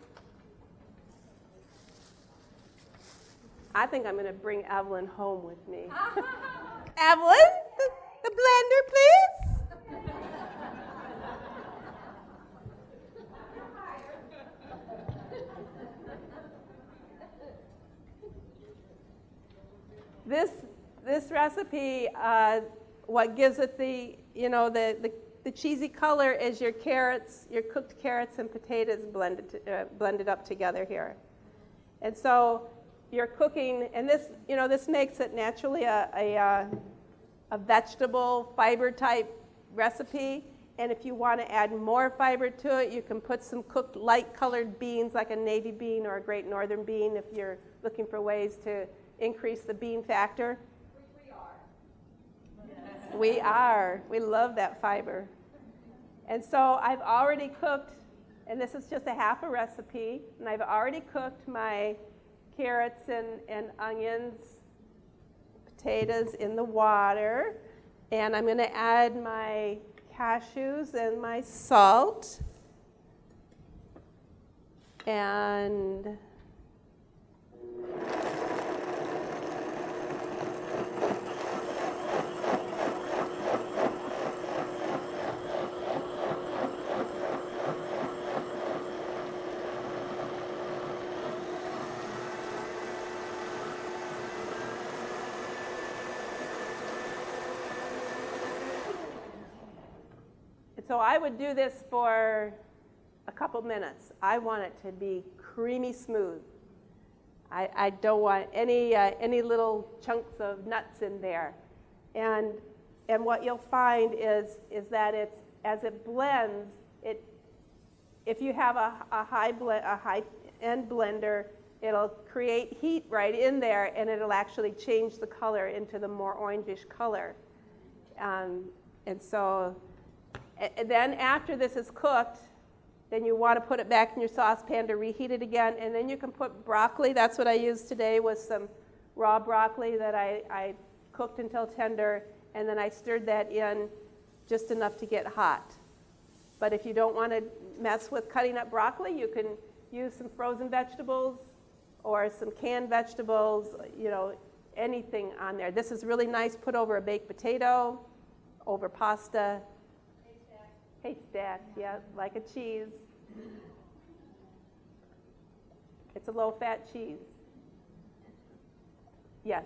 I think I'm going to bring Evelyn home with me. Evelyn, the, the blender, please. this this recipe, uh, what gives it the you know the, the, the cheesy color is your carrots, your cooked carrots and potatoes blended uh, blended up together here, and so you're cooking, and this you know this makes it naturally a a, uh, a vegetable fiber type recipe. And if you want to add more fiber to it, you can put some cooked light colored beans like a navy bean or a great northern bean if you're looking for ways to increase the bean factor? We are. We are. We love that fiber. And so I've already cooked, and this is just a half a recipe, and I've already cooked my carrots and, and onions, potatoes in the water. And I'm going to add my cashews and my salt. And So I would do this for a couple minutes. I want it to be creamy smooth. I, I don't want any, uh, any little chunks of nuts in there. And, and what you'll find is, is that it's, as it blends, it, if you have a, a, high ble- a high end blender, it'll create heat right in there and it'll actually change the color into the more orangish color. Um, and so then after this is cooked, then you want to put it back in your saucepan to reheat it again. And then you can put broccoli. That's what I used today was some raw broccoli that I, I cooked until tender. And then I stirred that in just enough to get hot. But if you don't want to mess with cutting up broccoli, you can use some frozen vegetables or some canned vegetables, you know, anything on there. This is really nice put over a baked potato, over pasta, Haystack, yeah, like a cheese. It's a low fat cheese. Yes.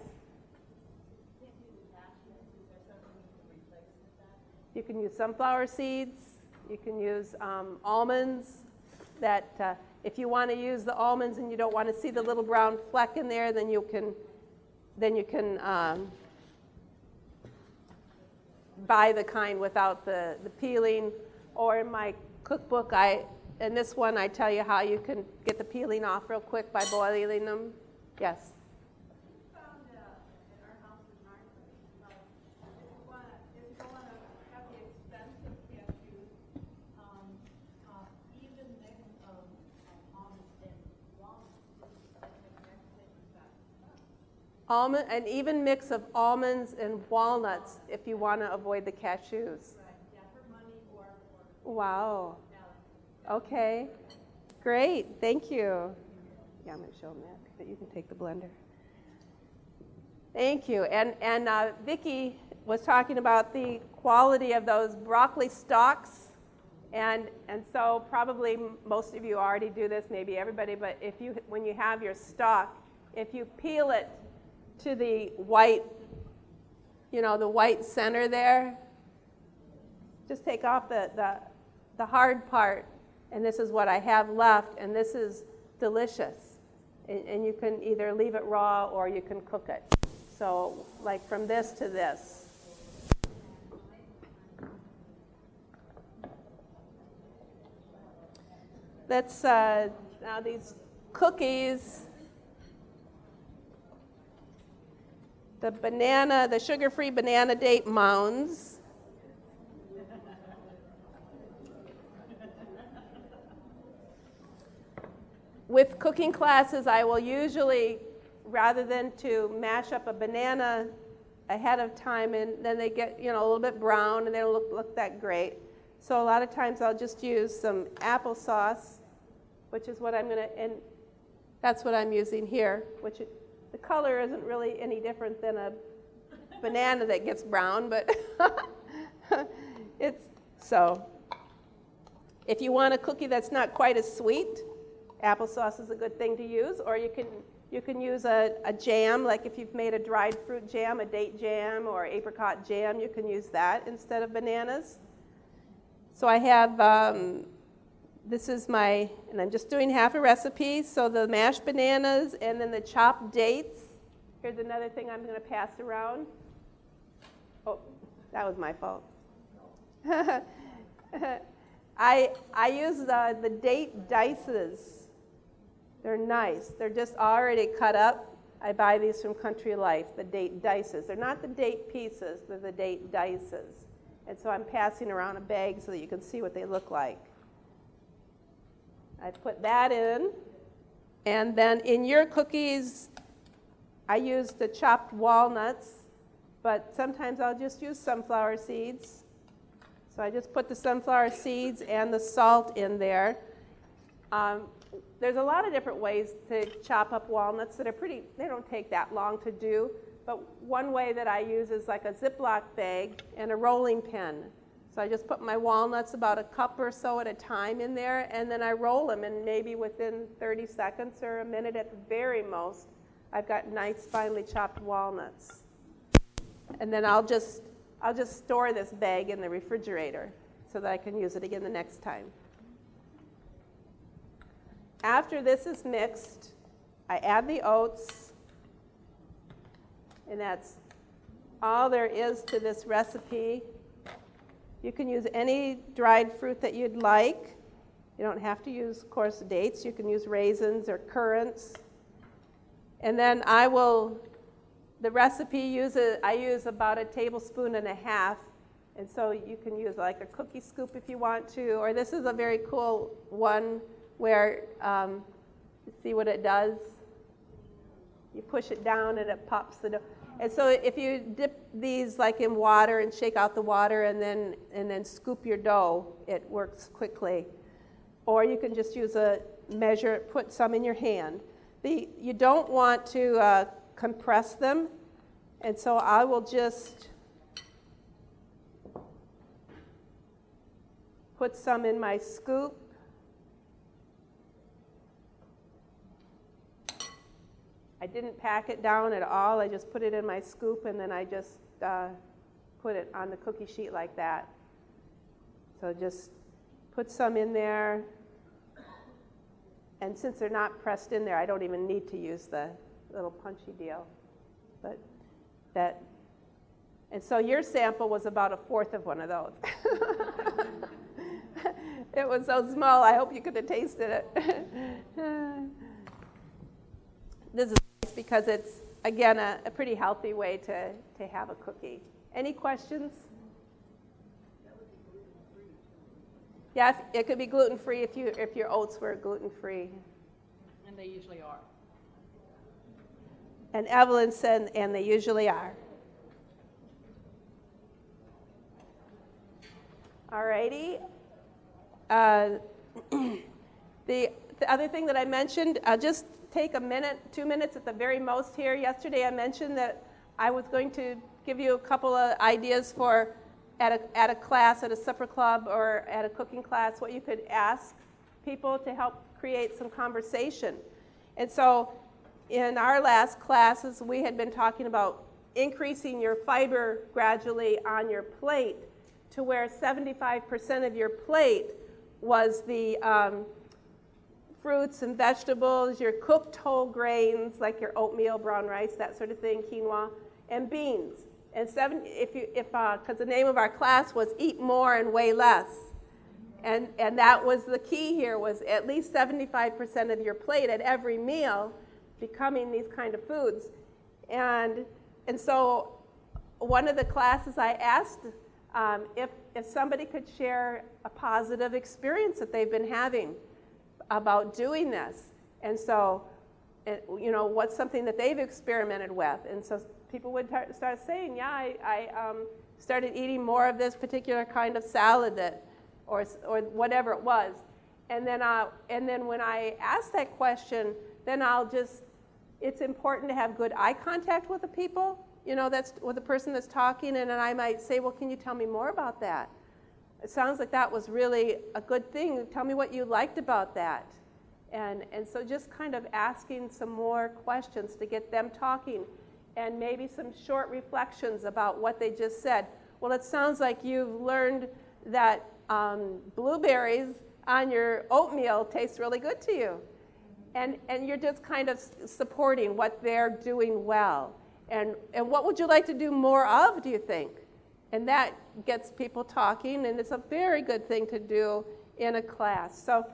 You can use sunflower seeds. You can use um, almonds. That uh, if you want to use the almonds and you don't want to see the little brown fleck in there, then you can, then you can um, buy the kind without the, the peeling. Or in my cookbook, I in this one I tell you how you can get the peeling off real quick by boiling them. Yes. Almond, an even mix of almonds and walnuts if you want to avoid the cashews. Wow. Okay. Great. Thank you. Yeah, I'm going to show them that, but you can take the blender. Thank you. And, and uh, Vicki was talking about the quality of those broccoli stalks. And, and so probably most of you already do this, maybe everybody, but if you, when you have your stalk, if you peel it to the white, you know, the white center there. Just take off the, the, the hard part, and this is what I have left, and this is delicious. And, and you can either leave it raw or you can cook it. So, like from this to this. Let's, uh, now these cookies. the banana, the sugar-free banana date mounds. With cooking classes, I will usually, rather than to mash up a banana ahead of time and then they get, you know, a little bit brown and they don't look, look that great. So a lot of times I'll just use some applesauce, which is what I'm going to, and that's what I'm using here, which the color isn't really any different than a banana that gets brown, but it's so. If you want a cookie that's not quite as sweet, applesauce is a good thing to use, or you can you can use a, a jam, like if you've made a dried fruit jam, a date jam, or apricot jam, you can use that instead of bananas. So I have, um, this is my, and I'm just doing half a recipe. So the mashed bananas and then the chopped dates. Here's another thing I'm going to pass around. Oh, that was my fault. I, I use the, the date dices. They're nice. They're just already cut up. I buy these from Country Life, the date dices. They're not the date pieces, they're the date dices. And so I'm passing around a bag so that you can see what they look like. I put that in. And then in your cookies, I use the chopped walnuts, but sometimes I'll just use sunflower seeds. So I just put the sunflower seeds and the salt in there. Um, there's a lot of different ways to chop up walnuts that are pretty, they don't take that long to do. But one way that I use is like a Ziploc bag and a rolling pin. So I just put my walnuts about a cup or so at a time in there, and then I roll them, and maybe within 30 seconds or a minute at the very most, I've got nice finely chopped walnuts. And then I'll just I'll just store this bag in the refrigerator so that I can use it again the next time. After this is mixed, I add the oats, and that's all there is to this recipe. You can use any dried fruit that you'd like. You don't have to use, of course, dates. You can use raisins or currants. And then I will, the recipe uses, I use about a tablespoon and a half. And so you can use like a cookie scoop if you want to. Or this is a very cool one where, um, see what it does? You push it down and it pops the dough. And so if you dip these like in water and shake out the water and then and then scoop your dough, it works quickly. Or you can just use a measure, put some in your hand. The, you don't want to uh, compress them, and so I will just put some in my scoop I didn't pack it down at all. I just put it in my scoop and then I just uh, put it on the cookie sheet like that. So just put some in there. And since they're not pressed in there, I don't even need to use the little punchy deal. But that, and so your sample was about a fourth of one of those. it was so small, I hope you could have tasted it. this is because it's, again, a, a pretty healthy way to, to have a cookie. Any questions? Yes, it could be gluten free if you if your oats were gluten free. And they usually are. And Evelyn said, and they usually are. All righty. Uh, the, the other thing that I mentioned, I'll just take a minute, two minutes at the very most here. Yesterday I mentioned that I was going to give you a couple of ideas for at a, at a class, at a supper club, or at a cooking class, what you could ask people to help create some conversation. And so, in our last classes, we had been talking about increasing your fiber gradually on your plate to where 75% of your plate was the um, fruits and vegetables, your cooked whole grains like your oatmeal, brown rice, that sort of thing, quinoa, and beans. And seven, if you, if, because uh, the name of our class was Eat More and Weigh Less. And, and that was the key here was at least 75% of your plate at every meal becoming these kind of foods. And, and so one of the classes I asked um, if, if somebody could share a positive experience that they've been having about doing this. And so, it, you know, what's something that they've experimented with. And so people would tar- start saying, yeah, I, I um, started eating more of this particular kind of salad that, or, or whatever it was. And then, uh, and then when I ask that question, then I'll just, it's important to have good eye contact with the people, you know, that's with the person that's talking, and then I might say, well, can you tell me more about that? It sounds like that was really a good thing. Tell me what you liked about that. And, and so just kind of asking some more questions to get them talking and maybe some short reflections about what they just said. Well, it sounds like you've learned that um, blueberries on your oatmeal taste really good to you. And, and you're just kind of supporting what they're doing well. And, and what would you like to do more of, do you think? And that gets people talking, and it's a very good thing to do in a class. So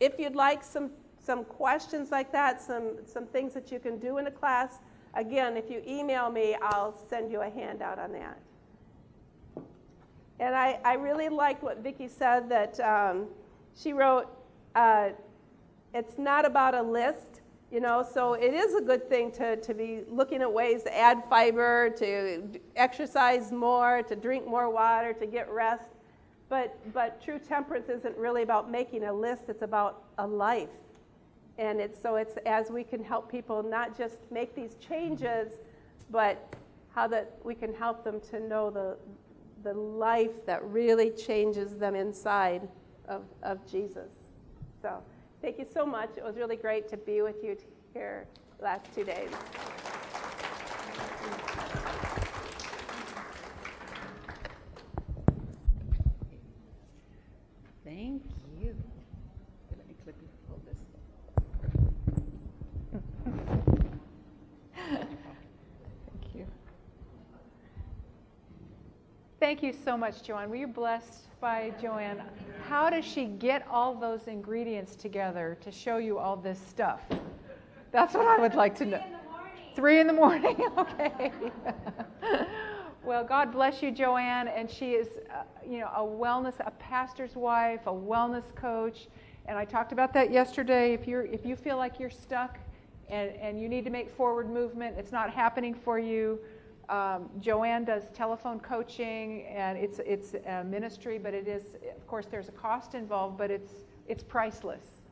if you'd like some, some questions like that, some, some things that you can do in a class, Again, if you email me, I'll send you a handout on that. And I, I really liked what Vicki said that um, she wrote, uh, it's not about a list, you know, so it is a good thing to, to be looking at ways to add fiber, to exercise more, to drink more water, to get rest. But, but true temperance isn't really about making a list, it's about a life. And it's, so it's as we can help people not just make these changes, but how that we can help them to know the, the life that really changes them inside of, of Jesus. So thank you so much. It was really great to be with you here last two days. Thank you. Let me clip you. Hold this. Thank you. Thank you so much, Joanne. Were you blessed by Joanne? How does she get all those ingredients together to show you all this stuff? That's what I would like to know. Three in the morning, okay. well, God bless you, Joanne. And she is, uh, you know, a wellness, a pastor's wife, a wellness coach. And I talked about that yesterday. If you're, if you feel like you're stuck and, and you need to make forward movement, it's not happening for you. Um, Joanne does telephone coaching, and it's it's a ministry, but it is, of course, there's a cost involved, but it's it's priceless.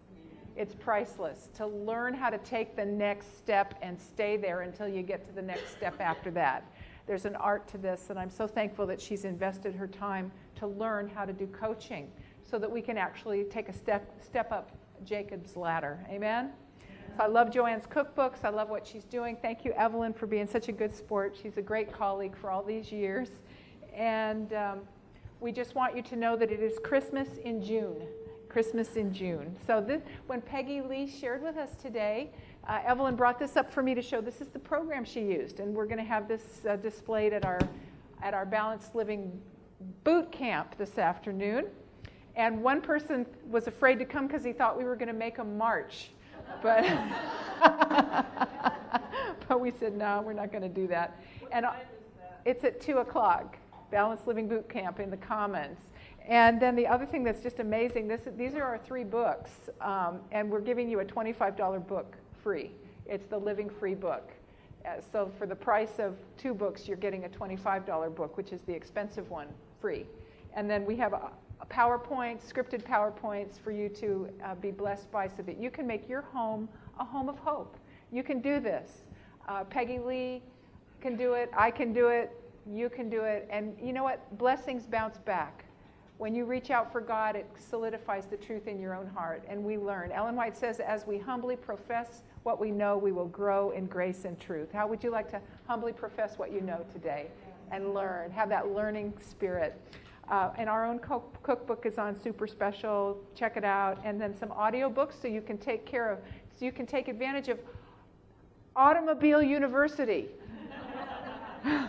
It's priceless to learn how to take the next step and stay there until you get to the next step after that. There's an art to this, and I'm so thankful that she's invested her time to learn how to do coaching so that we can actually take a step step up Jacob's ladder. Amen. I love Joanne's cookbooks. I love what she's doing. Thank you, Evelyn, for being such a good sport. She's a great colleague for all these years. And um, we just want you to know that it is Christmas in June. Christmas in June. So this, when Peggy Lee shared with us today, uh, Evelyn brought this up for me to show this is the program she used, and we're going to have this uh, displayed at our at our Balanced Living boot camp this afternoon. And one person was afraid to come because he thought we were going to make a march, but but we said no, we're not going to do that. And it's at two o'clock. Balanced Living Boot Camp in the Commons. And then the other thing that's just amazing, this, these are our three books, um, and we're giving you a $25 book free. It's the Living Free book. Uh, so for the price of two books, you're getting a $25 book, which is the expensive one, free. And then we have a, a PowerPoint, scripted PowerPoints for you to uh, be blessed by so that you can make your home a home of hope. You can do this. Uh, Peggy Lee can do it. I can do it. You can do it. And you know what? Blessings bounce back. When you reach out for God, it solidifies the truth in your own heart, and we learn. Ellen White says, as we humbly profess what we know, we will grow in grace and truth. How would you like to humbly profess what you know today and learn? Have that learning spirit. Uh, and our own cook- cookbook is on super special. Check it out. And then some audio books so you can take care of, so you can take advantage of Automobile University.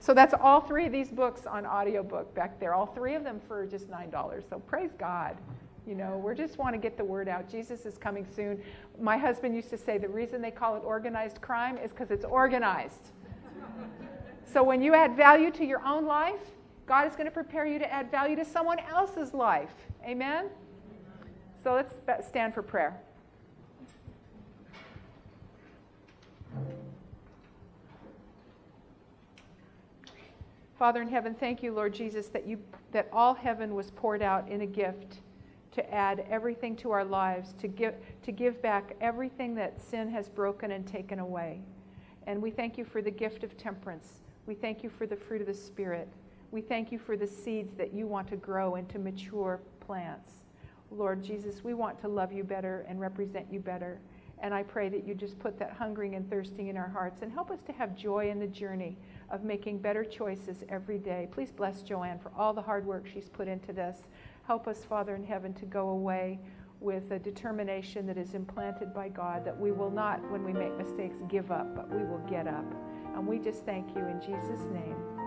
so that's all three of these books on audiobook back there, all three of them for just $9. So praise God. You know, we just want to get the word out. Jesus is coming soon. My husband used to say the reason they call it organized crime is because it's organized. so when you add value to your own life, God is going to prepare you to add value to someone else's life. Amen? So let's stand for prayer. Father in heaven, thank you, Lord Jesus, that, you, that all heaven was poured out in a gift to add everything to our lives, to give, to give back everything that sin has broken and taken away. And we thank you for the gift of temperance. We thank you for the fruit of the Spirit. We thank you for the seeds that you want to grow into mature plants. Lord Jesus, we want to love you better and represent you better. And I pray that you just put that hungering and thirsting in our hearts and help us to have joy in the journey of making better choices every day. Please bless Joanne for all the hard work she's put into this. Help us, Father in heaven, to go away with a determination that is implanted by God that we will not, when we make mistakes, give up, but we will get up. And we just thank you in Jesus' name.